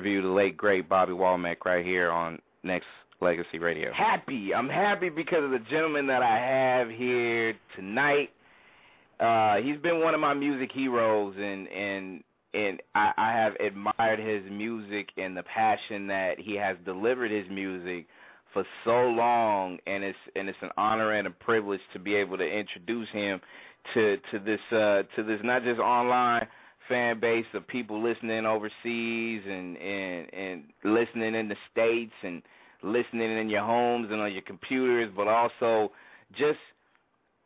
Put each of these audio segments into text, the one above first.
interview the late great Bobby Womack right here on Next Legacy Radio. Happy. I'm happy because of the gentleman that I have here tonight. Uh, he's been one of my music heroes, and and and I, I have admired his music and the passion that he has delivered his music for so long, and it's and it's an honor and a privilege to be able to introduce him to to this uh, to this not just online fan base of people listening overseas and and and listening in the states and listening in your homes and on your computers, but also just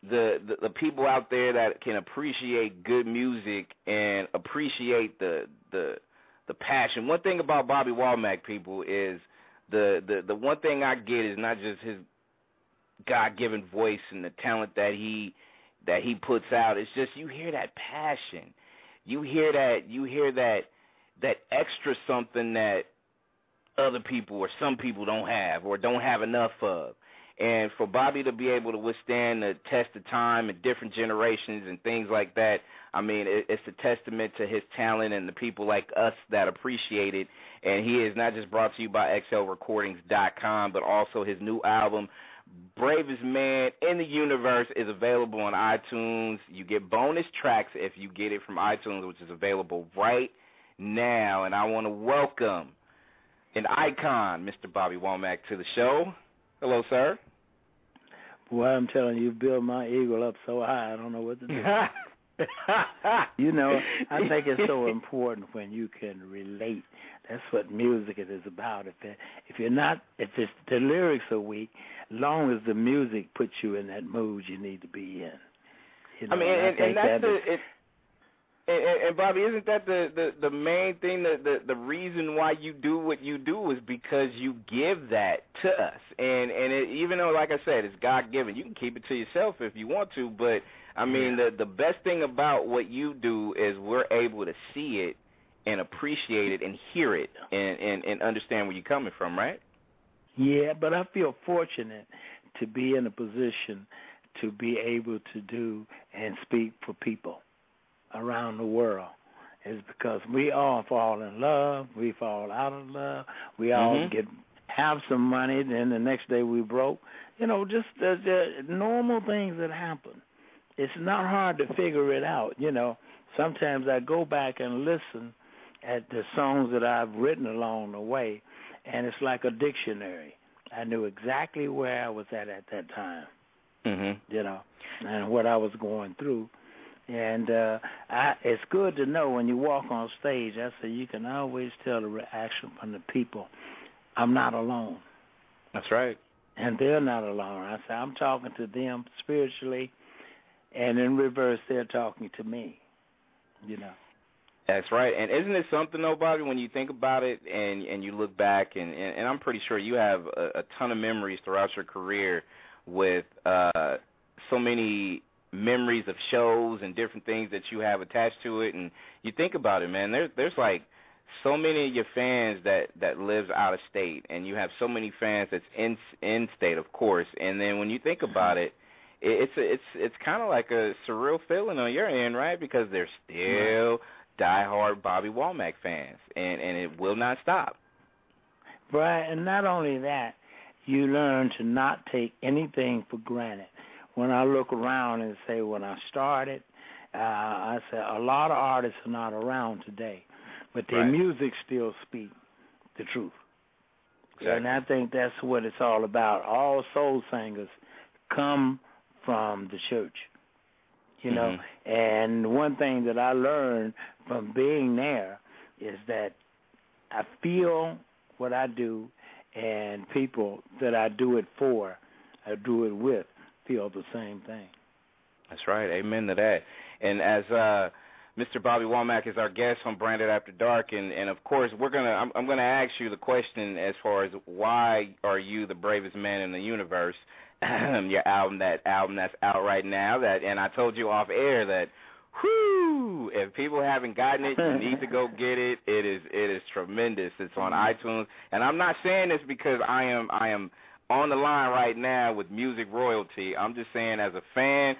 the, the the people out there that can appreciate good music and appreciate the the the passion. One thing about Bobby Womack people is the the the one thing I get is not just his God-given voice and the talent that he that he puts out. It's just you hear that passion. You hear that you hear that that extra something that other people or some people don't have or don't have enough of. And for Bobby to be able to withstand the test of time and different generations and things like that, I mean, it's a testament to his talent and the people like us that appreciate it. And he is not just brought to you by XLRecordings.com, but also his new album, Bravest Man in the Universe, is available on iTunes. You get bonus tracks if you get it from iTunes, which is available right now. And I want to welcome an icon, Mr. Bobby Womack, to the show. Hello, sir. Boy, I'm telling you, you built my eagle up so high, I don't know what to do. you know, I think it's so important when you can relate. That's what music is about. If it, if you're not, if it's, the lyrics are weak, long as the music puts you in that mood you need to be in. You know, I mean, and, and, and that's that the, it, and, and, and Bobby, isn't that the, the, the main thing, the, the, the reason why you do what you do is because you give that to us. And, and it, even though, like I said, it's God-given, you can keep it to yourself if you want to, but, I mean, yeah. the, the best thing about what you do is we're able to see it and appreciate it and hear it and, and, and understand where you're coming from, right? Yeah, but I feel fortunate to be in a position to be able to do and speak for people around the world is because we all fall in love, we fall out of love, we all mm-hmm. get have some money, then the next day we broke. You know, just the, the normal things that happen. It's not hard to figure it out. You know, sometimes I go back and listen at the songs that I've written along the way, and it's like a dictionary. I knew exactly where I was at at that time. Mm-hmm. You know, and what I was going through and uh, I, it's good to know when you walk on stage. I say you can always tell the reaction from the people. I'm not alone. That's right. And they're not alone. I say I'm talking to them spiritually, and in reverse, they're talking to me. You know. That's right. And isn't it something though, Bobby, when you think about it and and you look back and and, and I'm pretty sure you have a, a ton of memories throughout your career with uh so many memories of shows and different things that you have attached to it and you think about it man there's there's like so many of your fans that that lives out of state and you have so many fans that's in in state of course and then when you think about it it's a, it's it's kind of like a surreal feeling on your end right? Because they're still diehard Bobby Womack fans and and it will not stop. Right and not only that you learn to not take anything for granted when I look around and say when I started, uh, I say a lot of artists are not around today, but their right. music still speak the truth. Exactly. And I think that's what it's all about. All soul singers come from the church, you know. Mm-hmm. And one thing that I learned from being there is that I feel what I do, and people that I do it for, I do it with feel the same thing. That's right. Amen to that. And as uh, Mr. Bobby Womack is our guest on Branded After Dark, and, and of course we're gonna I'm, I'm gonna ask you the question as far as why are you the bravest man in the universe? Your album, that album that's out right now. That and I told you off air that whoo, if people haven't gotten it, you need to go get it. It is it is tremendous. It's on iTunes, and I'm not saying this because I am I am on the line right now with music royalty. I'm just saying as a fan,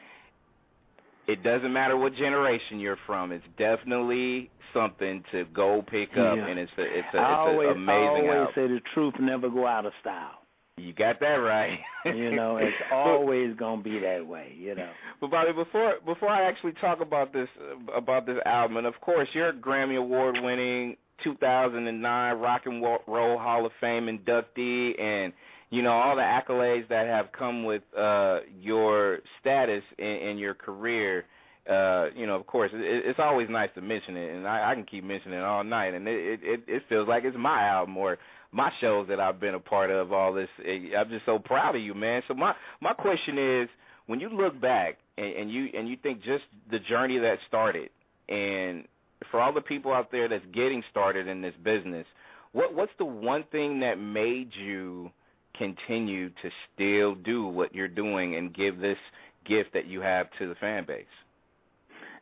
it doesn't matter what generation you're from. It's definitely something to go pick up, Yeah. and it's a, it's a, it's always, a amazing I always album. say the truth never go out of style. You got that right. You know, it's always gonna be that way. You know. But Bobby, before before I actually talk about this about this album, and of course you're a Grammy Award winning 2009 Rock and Roll Hall of Fame inductee, and you know all the accolades that have come with uh, your status in, in your career. Uh, you know, of course, it, it's always nice to mention it, and I, I can keep mentioning it all night, and it, it it feels like it's my album or my shows that I've been a part of. All this, I'm just so proud of you, man. So my my question is, when you look back and, and you and you think just the journey that started, and for all the people out there that's getting started in this business, what what's the one thing that made you continue to still do what you're doing and give this gift that you have to the fan base?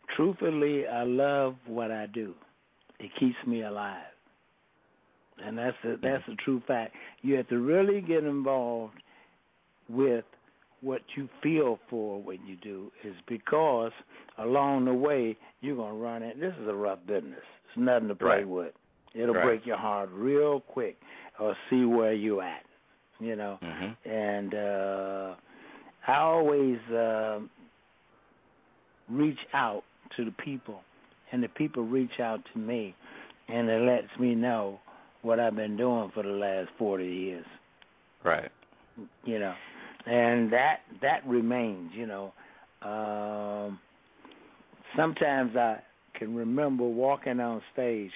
Truthfully, I love what I do. It keeps me alive, and that's a, mm-hmm. that's a true fact. You have to really get involved with what you feel for when you do is because along the way you're gonna run it. This is a rough business. It's nothing to play Right. with. It'll Right. break your heart real quick, or see where you at. You know, Mm-hmm. and uh, I always uh, reach out to the people, and the people reach out to me, and it lets me know what I've been doing for the last 40 years. Right. You know, and that that remains. You know, um, sometimes I can remember walking on stage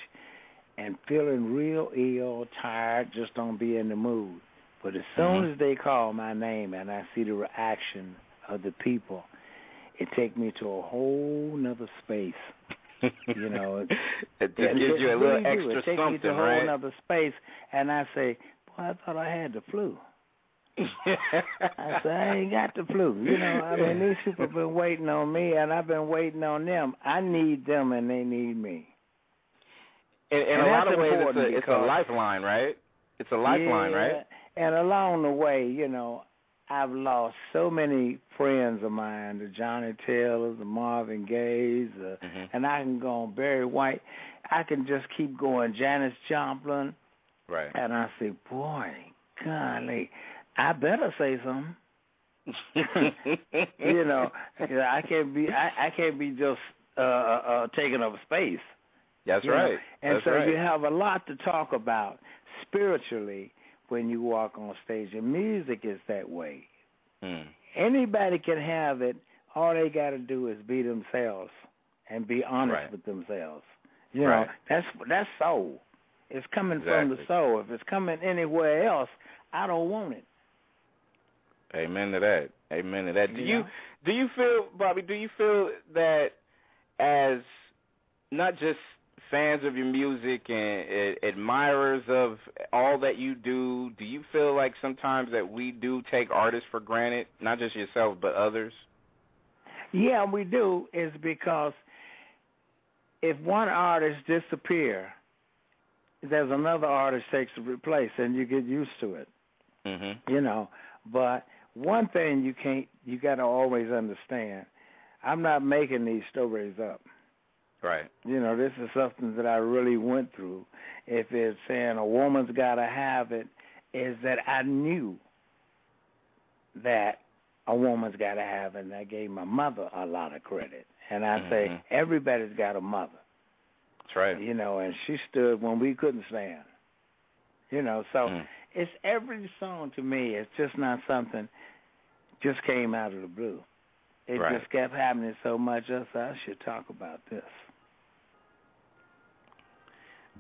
and feeling real ill, tired, just don't be in the mood. But as soon Mhm. as they call my name and I see the reaction of the people, it takes me to a whole nother space. You know, it, it just gives it you a really little do. extra It takes me to a whole right? nother space, and I say, "Boy, I thought I had the flu." I said, "I ain't got the flu." You know, I mean, these people have been waiting on me, and I've been waiting on them. I need them, and they need me. in, in And a lot of ways, it's a, it's a lifeline, right? It's a lifeline, Yeah, right? And along the way, you know, I've lost so many friends of mine, the Johnny Taylors, the Marvin Gayes, uh, Mhm. and I can go on Barry White. I can just keep going, Janis Joplin. Right. And I say, boy, golly, I better say something. you know, I can't be, I, I can't be just uh, uh, uh, taking up space. That's you know. right. And That's so right. you have a lot to talk about spiritually when you walk on stage. And music is that way. Mm. Anybody can have it. All they got to do is be themselves and be honest Right. with themselves. You know, Right. that's that's soul. It's coming from the soul. If it's coming anywhere else, I don't want it. Amen to that. Amen to that. Do You do you feel, Bobby? Do you feel that as not just fans of your music and uh, admirers of all that you do, do you feel like sometimes that we do take artists for granted, not just yourself but others? Yeah, we do. Is because if one artist disappear, there's another artist takes the replace, and you get used to it. Mm-hmm. you know. But one thing you can't, you got to always understand. I'm not making these stories up. Right. You know, this is something that I really went through. If it's saying a woman's got to have it, is that I knew that a woman's got to have it, and I gave my mother a lot of credit. And I say, Mhm. everybody's got a mother, That's right. you know, and she stood when we couldn't stand. You know, so Mm. it's every song to me. It's just not something just came out of the blue. It Right. just kept happening so much. I said, I should talk about this.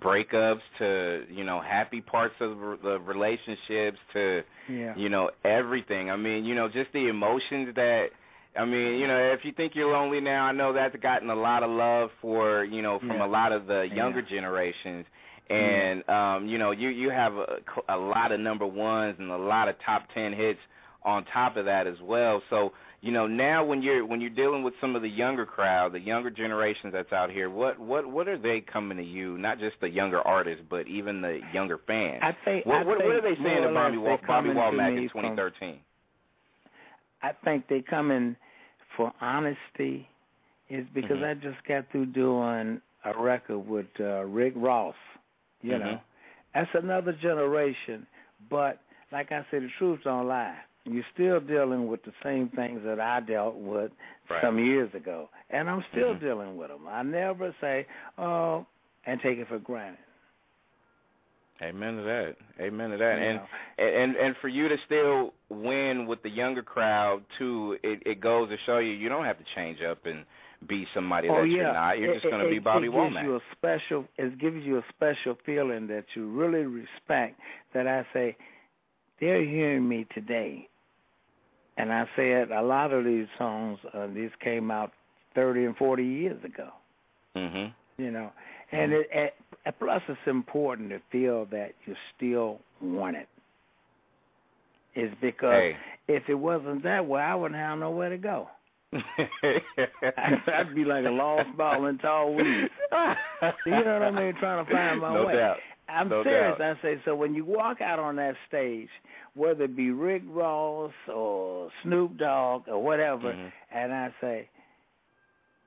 Breakups to you know happy parts of the relationships to Yeah. you know everything i mean you know just the emotions that i mean you know if you think you're lonely now i know that's gotten a lot of love for you know from Yeah. a lot of the Yeah. younger generations and um you know you you have a, a lot of number ones and a lot of top 10 hits on top of that as well so you know now when you're when you're dealing with some of the younger crowd the younger generations that's out here what what what are they coming to you not just the younger artists but even the younger fans I think. what, I what, think what are they saying to Bobby, less Wal- they Bobby Womack in from- 2013? I think they come in for honesty is because Mhm. I just got through doing a record with uh, Rick Ross. You Mhm. know, that's another generation. But like I said, the truth don't lie. You're still dealing with the same things that I dealt with Right. some years ago, and I'm still Mhm. dealing with them. I never say, "Oh," and take it for granted. Amen to that. Amen to that. And and and for you to still win with the younger crowd too, it, it goes to show you you don't have to change up and be somebody oh that yeah, you're not. You're It- just going to be Bobby it gives Womack. you a special. It gives you a special feeling that you really respect. That I say, they're hearing me today, and I said a lot of these songs. Uh, these came out thirty and forty years ago. Mhm. You know, and Mhm. it, it, plus it's important to feel that you still want it. it. Is because Hey. if it wasn't that way, I wouldn't have nowhere to go. I'd be like a lost ball in tall weeds. You know what I mean? Trying to find my no way. doubt. I'm No serious. doubt. I say so. When you walk out on that stage, whether it be Rick Ross or Snoop Dogg or whatever, Mhm. and I say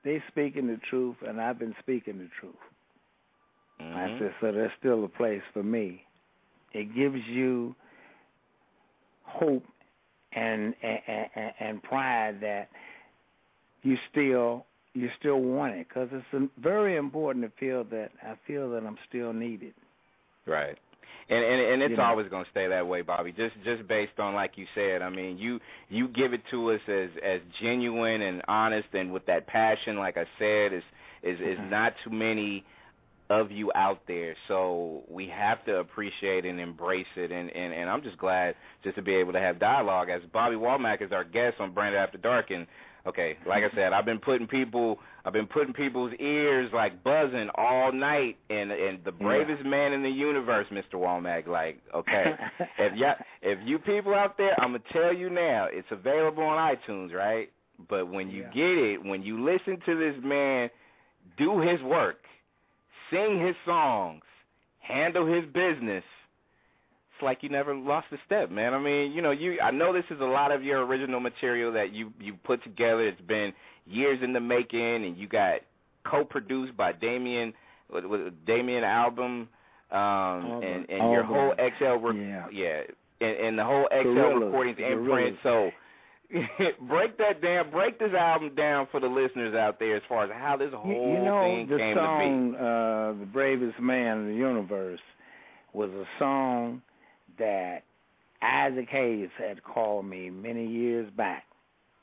they speaking the truth, and I've been speaking the truth. I Mhm. said so. There's still a place for me. It gives you hope and and, and, and pride that you still you still want it because it's very important to feel that I feel that I'm still needed. Right. And and and it's You know. always going to stay that way, Bobby. Just just based on like you said. I mean, you you give it to us as as genuine and honest and with that passion. Like I said, is is is Mhm. not too many of you out there. So we have to appreciate and embrace it. And and and I'm just glad just to be able to have dialogue. As Bobby Womack is our guest on Branded After Dark, and okay, like I said, I've been putting people. I've been putting people's ears like buzzing all night, and and the Yeah. bravest man in the universe, Mr. Womack. Like, okay, if ya if you people out there, I'm gonna tell you now, it's available on iTunes, right? But when you Yeah. get it, when you listen to this man do his work, sing his songs, handle his business, like you never lost a step, man. I mean, you know, you I know this is a lot of your original material that you you put together. It's been years in the making, and you got co-produced by Damon with, with Damon Albarn, um, and and your whole XL, rec- Yeah. yeah, and, and the whole XL Gorillaz. recordings imprint. So. break that down. Break this album down for the listeners out there, as far as how this whole You, you know, thing the came to song uh, "The Bravest Man in the Universe" was a song that Isaac Hayes had called me many years back.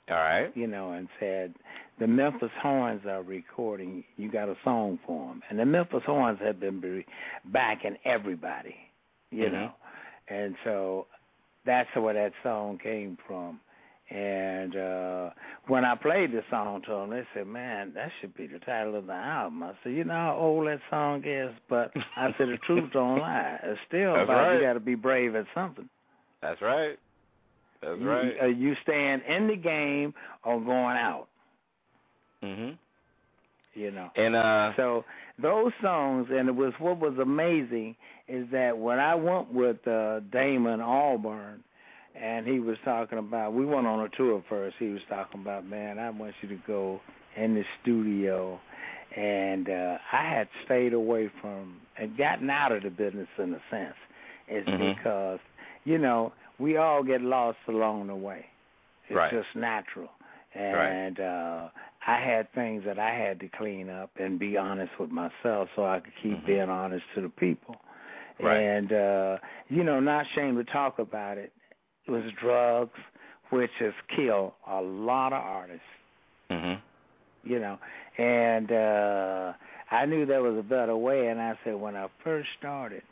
All right. you know, and said, the Memphis Horns are recording. You got a song for them. And the Memphis Horns have been be- backing everybody, you Mhm. know. And so that's where that song came from. And uh, when I played the song to them, they said, man, that should be the title of the album. I said, you know how old that song is? But I said, the truth don't lie. It's still That's about right. you got to be brave at something. That's right. That's You- right. uh, you staying in the game or going out, mhm. you know. And uh, So those songs, and it was what was amazing is that when I went with uh, Damon Albarn, and he was talking about, we went on a tour first. He was talking about, man, I want you to go in the studio, and uh, I had stayed away from and gotten out of the business in a sense. It's Mhm. because you know we all get lost along the way. It's Right. just natural. And uh, I had things that I had to clean up and be honest with myself so I could keep Mhm. being honest to the people. Right. And, uh, you know, not ashamed to talk about it. It was drugs, which has killed a lot of artists, mhm. you know. And uh, I knew there was a better way, and I said, when I first started,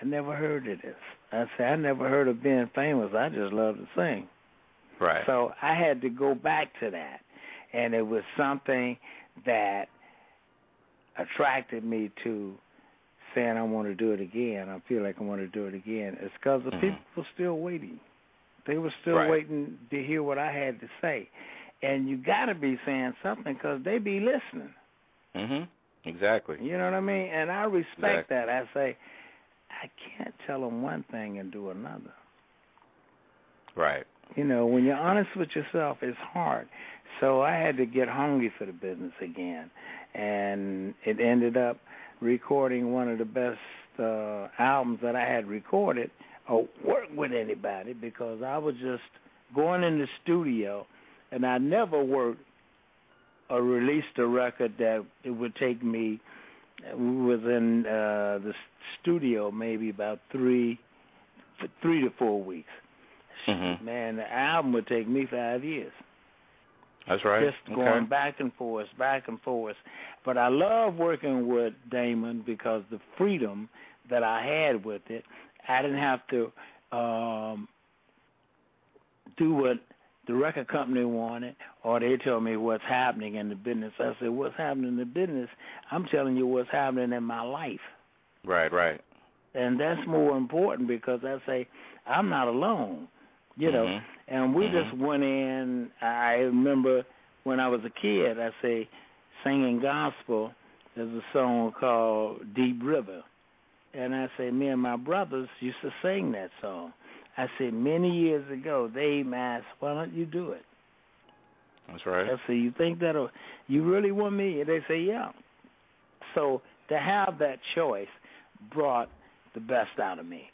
I never heard of this. I said, I never heard of being famous. I just love to sing. Right. So I had to go back to that. And it was something that attracted me to saying I want to do it again. I feel like I want to do it again. It's because the Mhm. people were still waiting. They were still Right. waiting to hear what I had to say. And you got to be saying something because they be listening. Mm-hmm. Exactly. You know what I mean? And I respect Exactly. that. I say, I can't tell them one thing and do another. Right. You know, when you're honest with yourself, it's hard. So I had to get hungry for the business again, and it ended up recording one of the best uh, albums that I had recorded or work with anybody because I was just going in the studio, and I never worked or released a record that it would take me within uh, the studio maybe about three, three to four weeks. Mm-hmm. Man, the album would take me five years. That's right. Just okay. going back and forth, back and forth. But I love working with Damon because the freedom that I had with it, I didn't have to um, do what the record company wanted, or they tell me what's happening in the business. I said, what's happening in the business? I'm telling you what's happening in my life. Right, right. And that's more important because I say, I'm not alone, you know. Mm-hmm. And we mm-hmm. just went in. I remember when I was a kid, I say, singing gospel. There's a song called Deep River. And I say, me and my brothers used to sing that song. I said, many years ago, they asked, why don't you do it? That's right. I said, you think that'll, you really want me? And they say, yeah. So to have that choice brought the best out of me.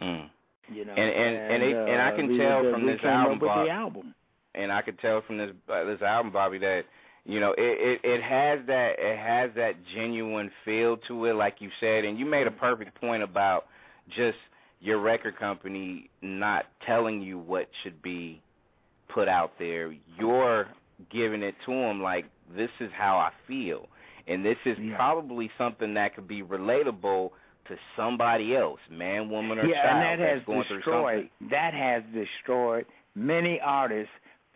Mm. You know, and and and, it, uh, and I can we, tell from this album, Bob, the album. and I can tell from this uh, this album, Bobby, that you know it, it it has that it has that genuine feel to it, like you said, and you made a perfect point about just your record company not telling you what should be put out there. You're giving it to them like this is how I feel, and this is Yeah. probably something that could be relatable to somebody else, man, woman, or yeah, child and that that's has going through destroyed something. that has destroyed many artists.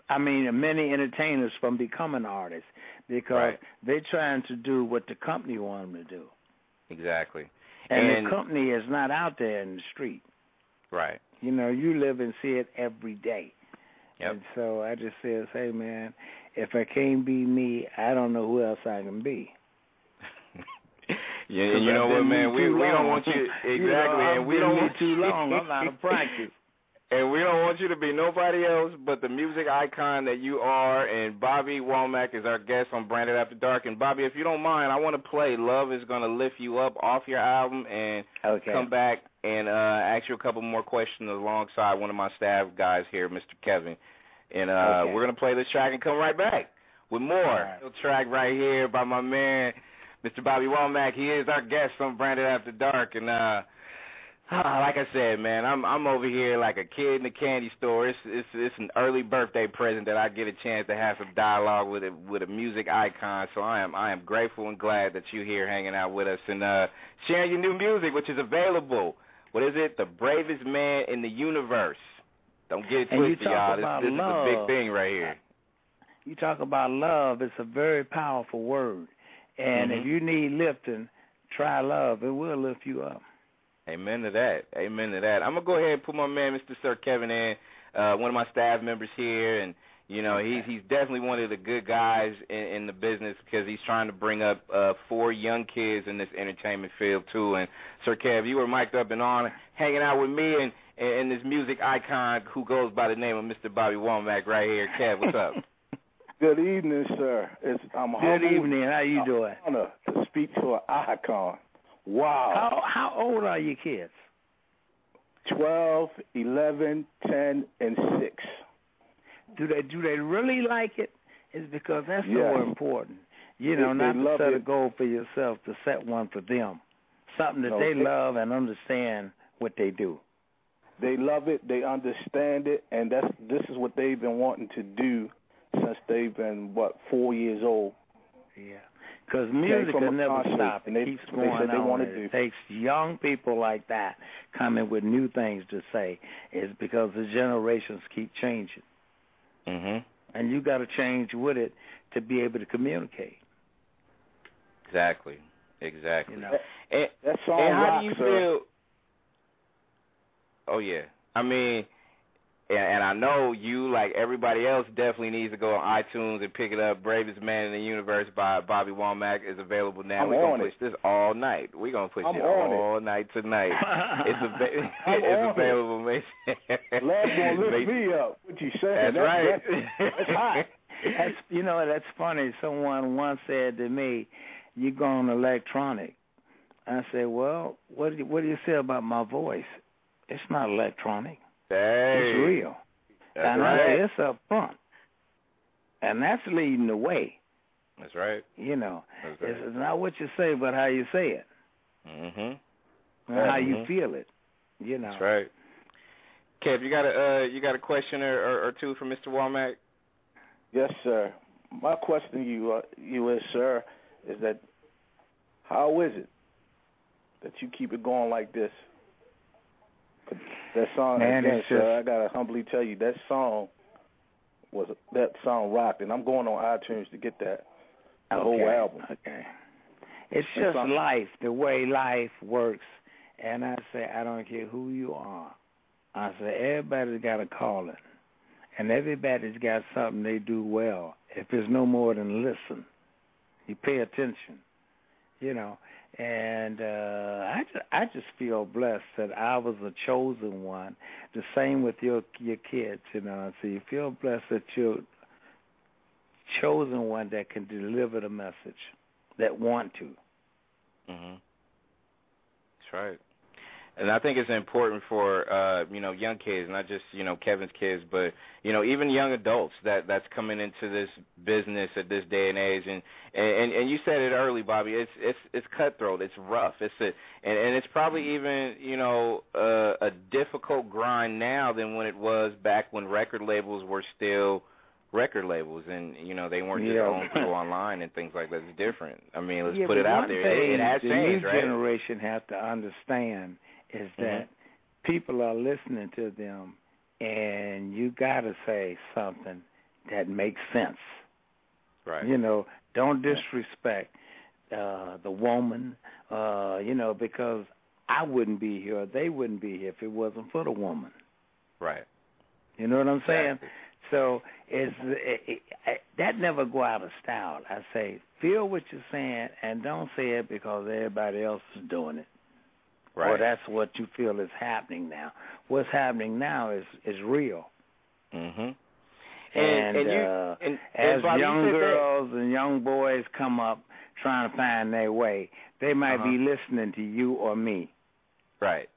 I mean, many entertainers from becoming artists because Right. they're trying to do what the company want them to do, Exactly. and, And- the company is not out there in the street. Right. You know, you live and see it every day. Yep. And so I just says, hey man, if I can't be me, I don't know who else I can be. yeah, and you know what, man? We we don't want you You exactly, know, and we don't want too long. I'm out of practice. And we don't want you to be nobody else but the music icon that you are. And Bobby Womack is our guest on Branded After Dark. And Bobby, if you don't mind, I want to play "Love Is Gonna Lift You Up" off your album, and Okay. come back and uh, ask you a couple more questions alongside one of my staff guys here, Mr. Kevin. And uh, Okay. we're gonna play this track and come right back with more. right. Track right here by my man, Mr. Bobby Womack. He is our guest on Branded After Dark, and uh, like I said, man, I'm I'm over here like a kid in a candy store. It's it's it's an early birthday present that I get a chance to have some dialogue with a with a music icon. So I am I am grateful and glad that you're here hanging out with us and uh, sharing your new music, which is available. What is it? The bravest man in the universe. Don't get it twisted, y'all. This, this is a big thing right here. You talk about love. It's a very powerful word. And Mhm. if you need lifting, try love. It will lift you up. Amen to that. Amen to that. I'm gonna go ahead and put my man, Mr. Sir Kevin, in. Uh, one of my staff members here, and you know he's he's definitely one of the good guys in, in the business because he's trying to bring up uh, four young kids in this entertainment field too. And Sir Kev, you were mic'd up and on, hanging out with me and and this music icon who goes by the name of Mr. Bobby Womack right here. Kev, what's up? Good evening, sir. It's, I'm Good evening. How you doing? honor to speak to an icon. Wow. How how old are your kids? 12, 11, 10, and 6. Do they do they really like it? It's because that's Yes. so important. You know, They- not they to love set a goal for yourself, to set one for them. Something that No, they they- love and understand what they do. They love it. They understand it. And that's this is what they've been wanting to do since they've been, what, four years old. Yeah. Because music from will a never stop. It and they- keeps they going said they on. wanna It takes young people like that coming with new things to say. Is because the generations keep changing. hmm And you got to change with it to be able to communicate. Exactly. Exactly. You know. And, That song and how rock, do you sir. feel? Oh yeah, I mean, and, and I know you, like everybody else, definitely needs to go on iTunes and pick it up. Bravest Man in the Universe by Bobby Womack is available now. I'm We're gonna push it. this all night. We're gonna push I'm it on all night tonight. it's a, I'm on it's it. available. Make Love gonna lift me up. What you saying? That's right. That's, that's hot. That's you know that's funny. Someone once said to me, "You're going electronic?" I said, "Well, what do you, what do you say about my voice? It's not electronic. Hey, It's real." That's and I right. say it's up front, and that's leading the way. That's right. You know, it's, right. it's not what you say, but how you say it, Mhm. and how you Mhm. feel it. You know. That's right. Kev, you got a uh, you got a question or, or, or two for Mr. Womack? Yes, sir. My question to you, uh, you is, sir, is that how is it that you keep it going like this? That song, Man, again, it's sir, I gotta humbly tell you, that song was that song rocked, and I'm going on iTunes to get that the whole album. Okay. It's just life, the way life works. And I say, I don't care who you are. I say, everybody's got a calling. And everybody's got something they do well. If it's no more than listen, you pay attention, you know. And uh, I, just, I just feel blessed that I was a chosen one. The same with your your kids, you know. So you feel blessed that you're chosen one that can deliver the message, that want to. Mhm. That's right. And I think it's important for uh, you know young kids, not just you know Kevin's kids, but you know even young adults that that's coming into this business at this day and age. And and and you said it early, Bobby. It's it's it's cutthroat. It's rough. It's a and and it's probably even you know uh, a difficult grind now than when it was back when record labels were still record labels and you know they weren't just Yeah. owned through online and things like that. It's different. I mean, let's yeah, put it out there. Thing It, it has the changed, new right? generation have to understand is that people are listening to them, and you got to say something that makes sense. Right. You know, don't disrespect uh, the woman. Uh, you know, because I wouldn't be here, they wouldn't be here if it wasn't for the woman. Right. You know what I'm saying? Exactly. So it's it, it, it, that never go out of style. I say feel what you're saying and don't say it because everybody else is doing it. Right. Or that's what you feel is happening now. What's happening now is is real. Mm-hmm. And, and you, uh, and, As and Bobby, you young said that- girls and young boys come up trying to find their way, they might be Uh-huh. listening to you or me. right.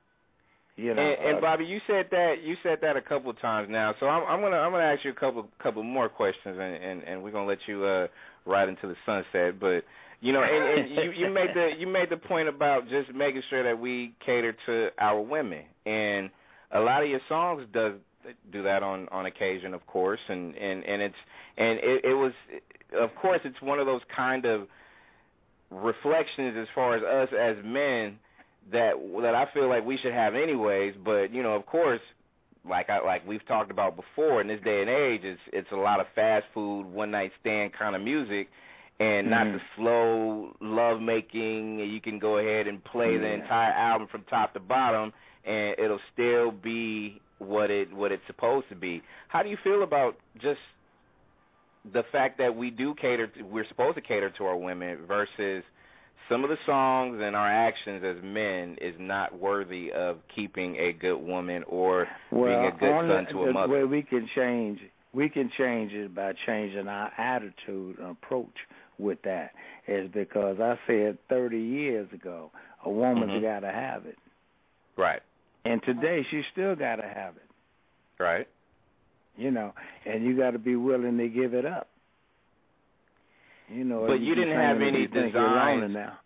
You know, And, and uh, Bobby, you said that you said that a couple of times now. So I'm, I'm gonna I'm gonna ask you a couple couple more questions, and, and, and we're gonna let you uh, ride into the sunset. But you know, and, and you, you made the you made the point about just making sure that we cater to our women, and a lot of your songs does do that on on occasion, of course, and and and it's and it, it was, of course, it's one of those kind of reflections as far as us as men that that I feel like we should have anyways. But you know, of course, like I like we've talked about before in this day and age, it's it's a lot of fast food, one night stand kind of music, and not Mhm. the slow love making. You can go ahead and play the entire album from top to bottom, and it'll still be what it what it's supposed to be. How do you feel about just the fact that we do cater to, we're supposed to cater to our women versus some of the songs and our actions as men is not worthy of keeping a good woman or well, being a good son to a the mother. way we can change, we can change it by changing our attitude and approach with that. Is because I said 30 years ago, a woman's Mhm. got to have it, Right, and today she still got to have it. right. You know, and you got to be willing to give it up. You know, But you you didn't have any designs. now.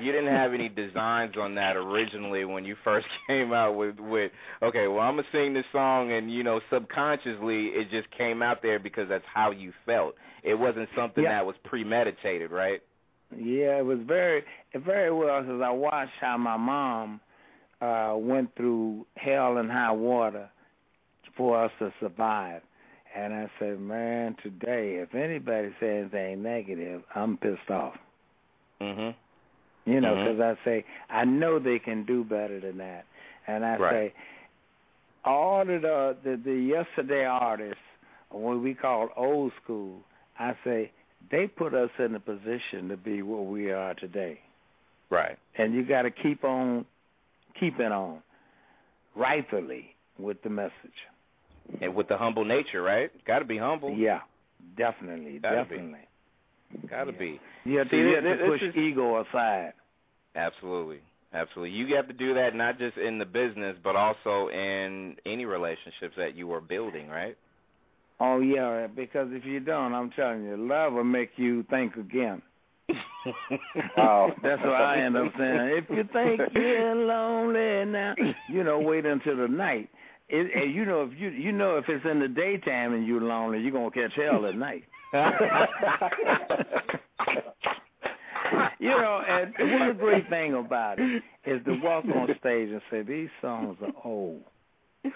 You didn't have any designs on that originally when you first came out with with okay, well I'm gonna sing this song and you know subconsciously it just came out there because that's how you felt. It wasn't something Yeah. that was premeditated, right? Yeah, it was very, very well because I watched how my mom uh, went through hell and high water for us to survive. And I said, man, today, if anybody says anything negative, I'm pissed off. Mhm. You know, mm-hmm. because I say, I know they can do better than that. And I Right. say, all of the, the the yesterday artists, what we call old school, I say they put us in a position to be what we are today. Right. And you got to keep on keeping on, rightfully with the message. And with the humble nature, right? Got to be humble. Yeah, definitely, Gotta definitely. Be. Got to yeah. be. You have to, See, you have to push is, ego aside. Absolutely. Absolutely. You have to do that not just in the business, but also in any relationships that you are building, right? Oh, yeah, because if you don't, I'm telling you, love will make you think again. oh, That's what I end up saying. If you think you're lonely now, you know, wait until the night. It, and you know, if you you know if it's in the daytime and you're lonely, you're gonna catch hell at night. you know, and one great thing about it is to walk on stage and say these songs are old,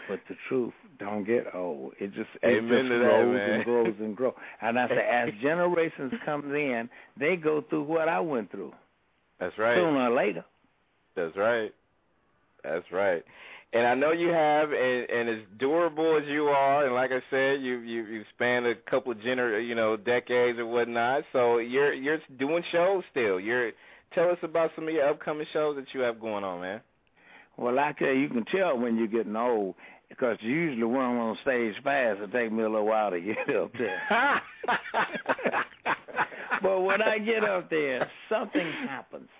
but the truth don't get old. It just it Amen just grows that, and grows and grows. And I say, as generations come in, they go through what I went through That's right. sooner or later. That's right. That's right. And I know you have, and, and as durable as you are, and like I said, you you you spanned a couple of gener, you know, decades or whatnot. So you're you're doing shows still. You're tell us about some of your upcoming shows that you have going on, man. Well, I tell you, you can tell when you're getting old because usually run on stage fast. It takes me a little while to get up there. but when I get up there, something happens,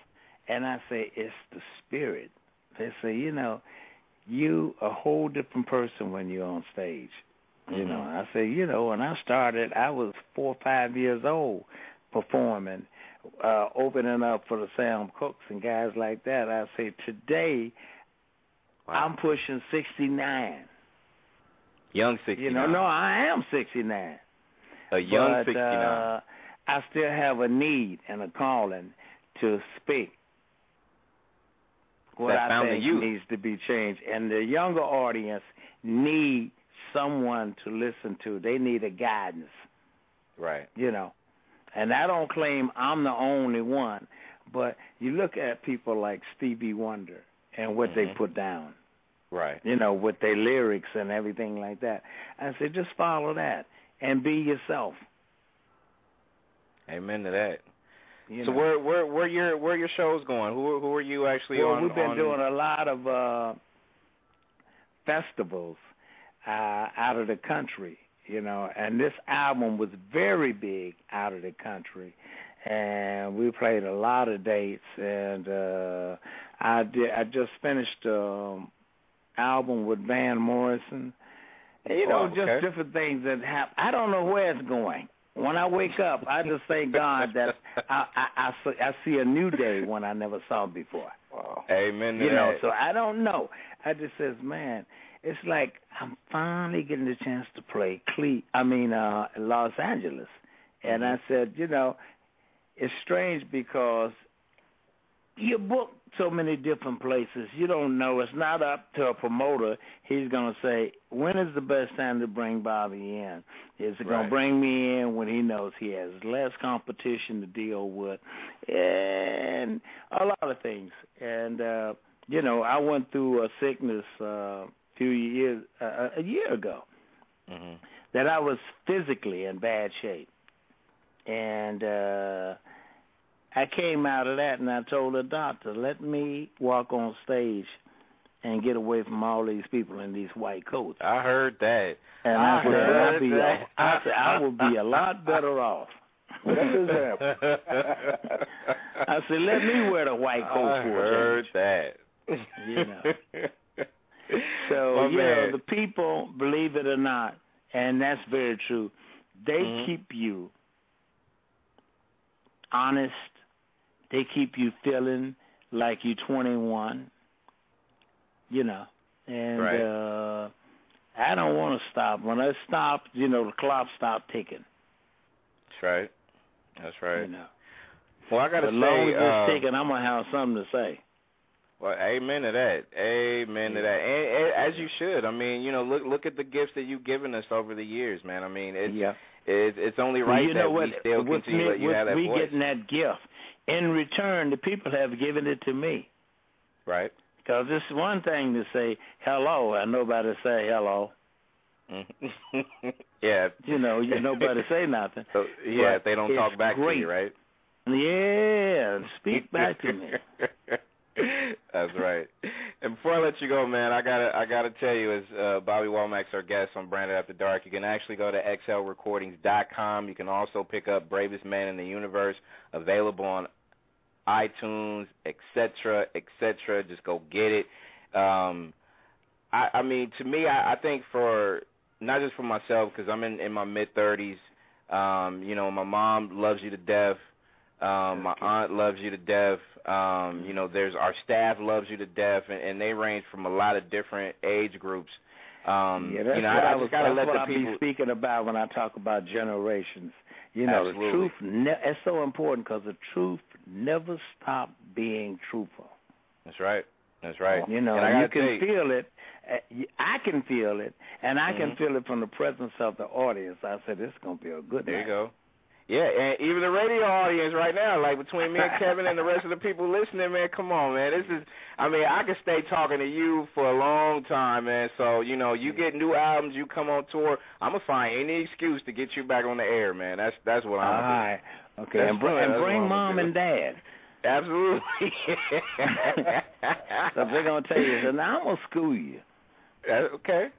and I say it's the spirit. They say, you know, you a whole different person when you're on stage. You know, I say, you know, when I started, I was four or five years old performing, uh, opening up for the Sam Cookes and guys like that. I say, today, Wow. I'm pushing 69. Young 69. You know, no, I am 69. a young but, 69. Uh, I still have a need and a calling to speak what That I think youth. needs to be changed. And the younger audience need someone to listen to. They need a guidance, right. you know. And I don't claim I'm the only one, but you look at people like Stevie Wonder and what they Mhm. put down Right. you know, with their lyrics and everything like that. I said, just follow that and be yourself. Amen to that. You so know. where where where your where your shows going? Who who are you actually well, on? we've been on- doing a lot of uh, festivals uh, out of the country, you know, and this album was very big out of the country. And we played a lot of dates, and uh, I did. I just finished um, album with Van Morrison. And, you know, Oh, just different things that happen. I don't know where it's going. When I wake up, I just thank God that I, I, I, see, I see a new day when I never saw before. Wow. Amen You know, that. so I don't know. I just says, man, it's like I'm finally getting the chance to play Cle- I mean, uh, Los Angeles. And I said, you know, it's strange because you book so many different places. You don't know. It's not up to a promoter. He's going to say, when is the best time to bring Bobby in? Is it going to bring me in when he knows he has less competition to deal with? And a lot of things. And, uh, you know, I went through a sickness uh, a few years, uh, a year ago hmm that I was physically in bad shape. And uh I came out of that and I told the doctor, let me walk on stage and get away from all these people in these white coats. I heard that. And I I, said, heard I'll be that. I said, I will be a lot better off. What does? I said, let me wear the white coat I for a heard change. that. You know. So, My you man. know, the people, believe it or not, and that's very true, they Mhm. keep you honest. They keep you feeling like you're 21, you know. And Right. uh, I don't want to stop. When I stop, you know, the clock stopped ticking, That's right. That's right. you know. Well, I gotta As long say, as uh, it's ticking, I'm going to have something to say. well, amen to that. Amen to that. And, and as you should. I mean, you know, look look at the gifts that you've given us over the years, man. I mean, it's yeah. It's, it's only right you that know we what? still with continue me, let you with have that me voice. getting that gift, in return, the people have given it to me. Right. Because it's one thing to say hello and nobody say hello. yeah. You know, you nobody say nothing. So, yeah, they don't talk back great. to you, right? Yeah, speak back to me. That's right. And before I let you go, man, I gotta I gotta tell you, as uh, Bobby Womack's our guest on Branded After Dark, you can actually go to xlrecordings.com. You can also pick up Bravest Man in the Universe, available on iTunes, etc., etc. Just go get it. Um, I, I mean, to me, I, I think for not just for myself because I'm in in my mid thirties. Um, you know, my mom loves you to death. Um, my aunt loves you to death. Um, you know, there's our staff loves you to death, and, and they range from a lot of different age groups. Um, yeah, that's you know, what I, I, I was. gotta That's let what the I people. be speaking about when I talk about generations. You know, Absolutely. the truth. Ne- it's so important because the truth never stops being truthful. That's right. That's right. You know, and I you can you, feel it. I can feel it, and I can Mhm. feel it from the presence of the audience. I said, "This is gonna be a good day. There you go. Yeah, and even the radio audience right now, like between me and Kevin and the rest of the people listening, man, come on, man. This is, I mean, I could stay talking to you for a long time, man. So, you know, you get new albums, you come on tour, I'm going to find any excuse to get you back on the air, man. That's that's what I'm going right. Okay, That's and, br- and bring mom and dad. Absolutely. So they're gonna tell you, so now I'm gonna school you. That- okay.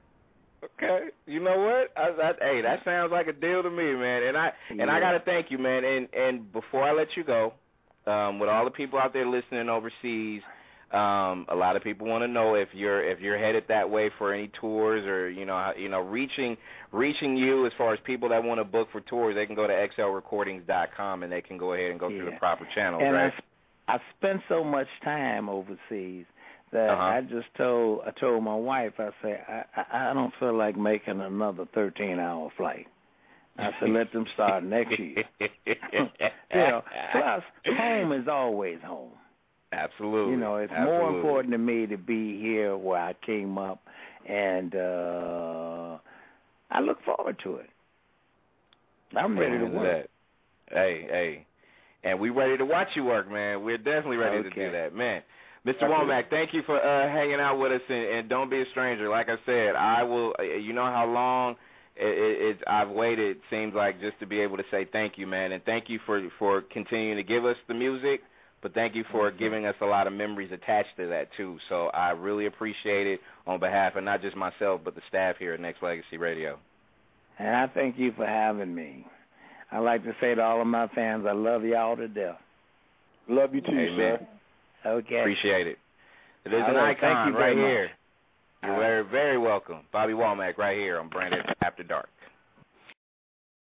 Okay. You know what? I, I, hey, that sounds like a deal to me, man. And I and I gotta thank you, man. And and before I let you go, um, with all the people out there listening overseas, um, a lot of people want to know if you're if you're headed that way for any tours or you know how, you know reaching reaching you as far as people that want to book for tours. They can go to xlrecordings.com and they can go ahead and go through the proper channels, And right? I, I spent so much time overseas that Uh-huh. I just told I told my wife I said I, I I don't feel like making another 13 hour flight. I said let them start next year. you know, plus home is always home. Absolutely. You know, it's Absolutely. more important to me to be here where I came up, and uh I look forward to it. I'm ready to work. that. Hey, hey. And we're ready to watch you work, man. We're definitely ready to do that, man. Mr. Womack, thank you for uh, hanging out with us, and, and don't be a stranger. Like I said, I will. uh, You know how long it, it, I've waited. Seems like just to be able to say thank you, man, and thank you for for continuing to give us the music. But thank you for giving us a lot of memories attached to that too. So I really appreciate it on behalf of not just myself, but the staff here at Nexxlegacy Radio. And I thank you for having me. I like to say to all of my fans, I love y'all to death. Love you too, Amen. sir. Okay. Appreciate it. It is All an right, thank icon right much. here. You're very, very welcome. Bobby Womack right here on Branded After Dark.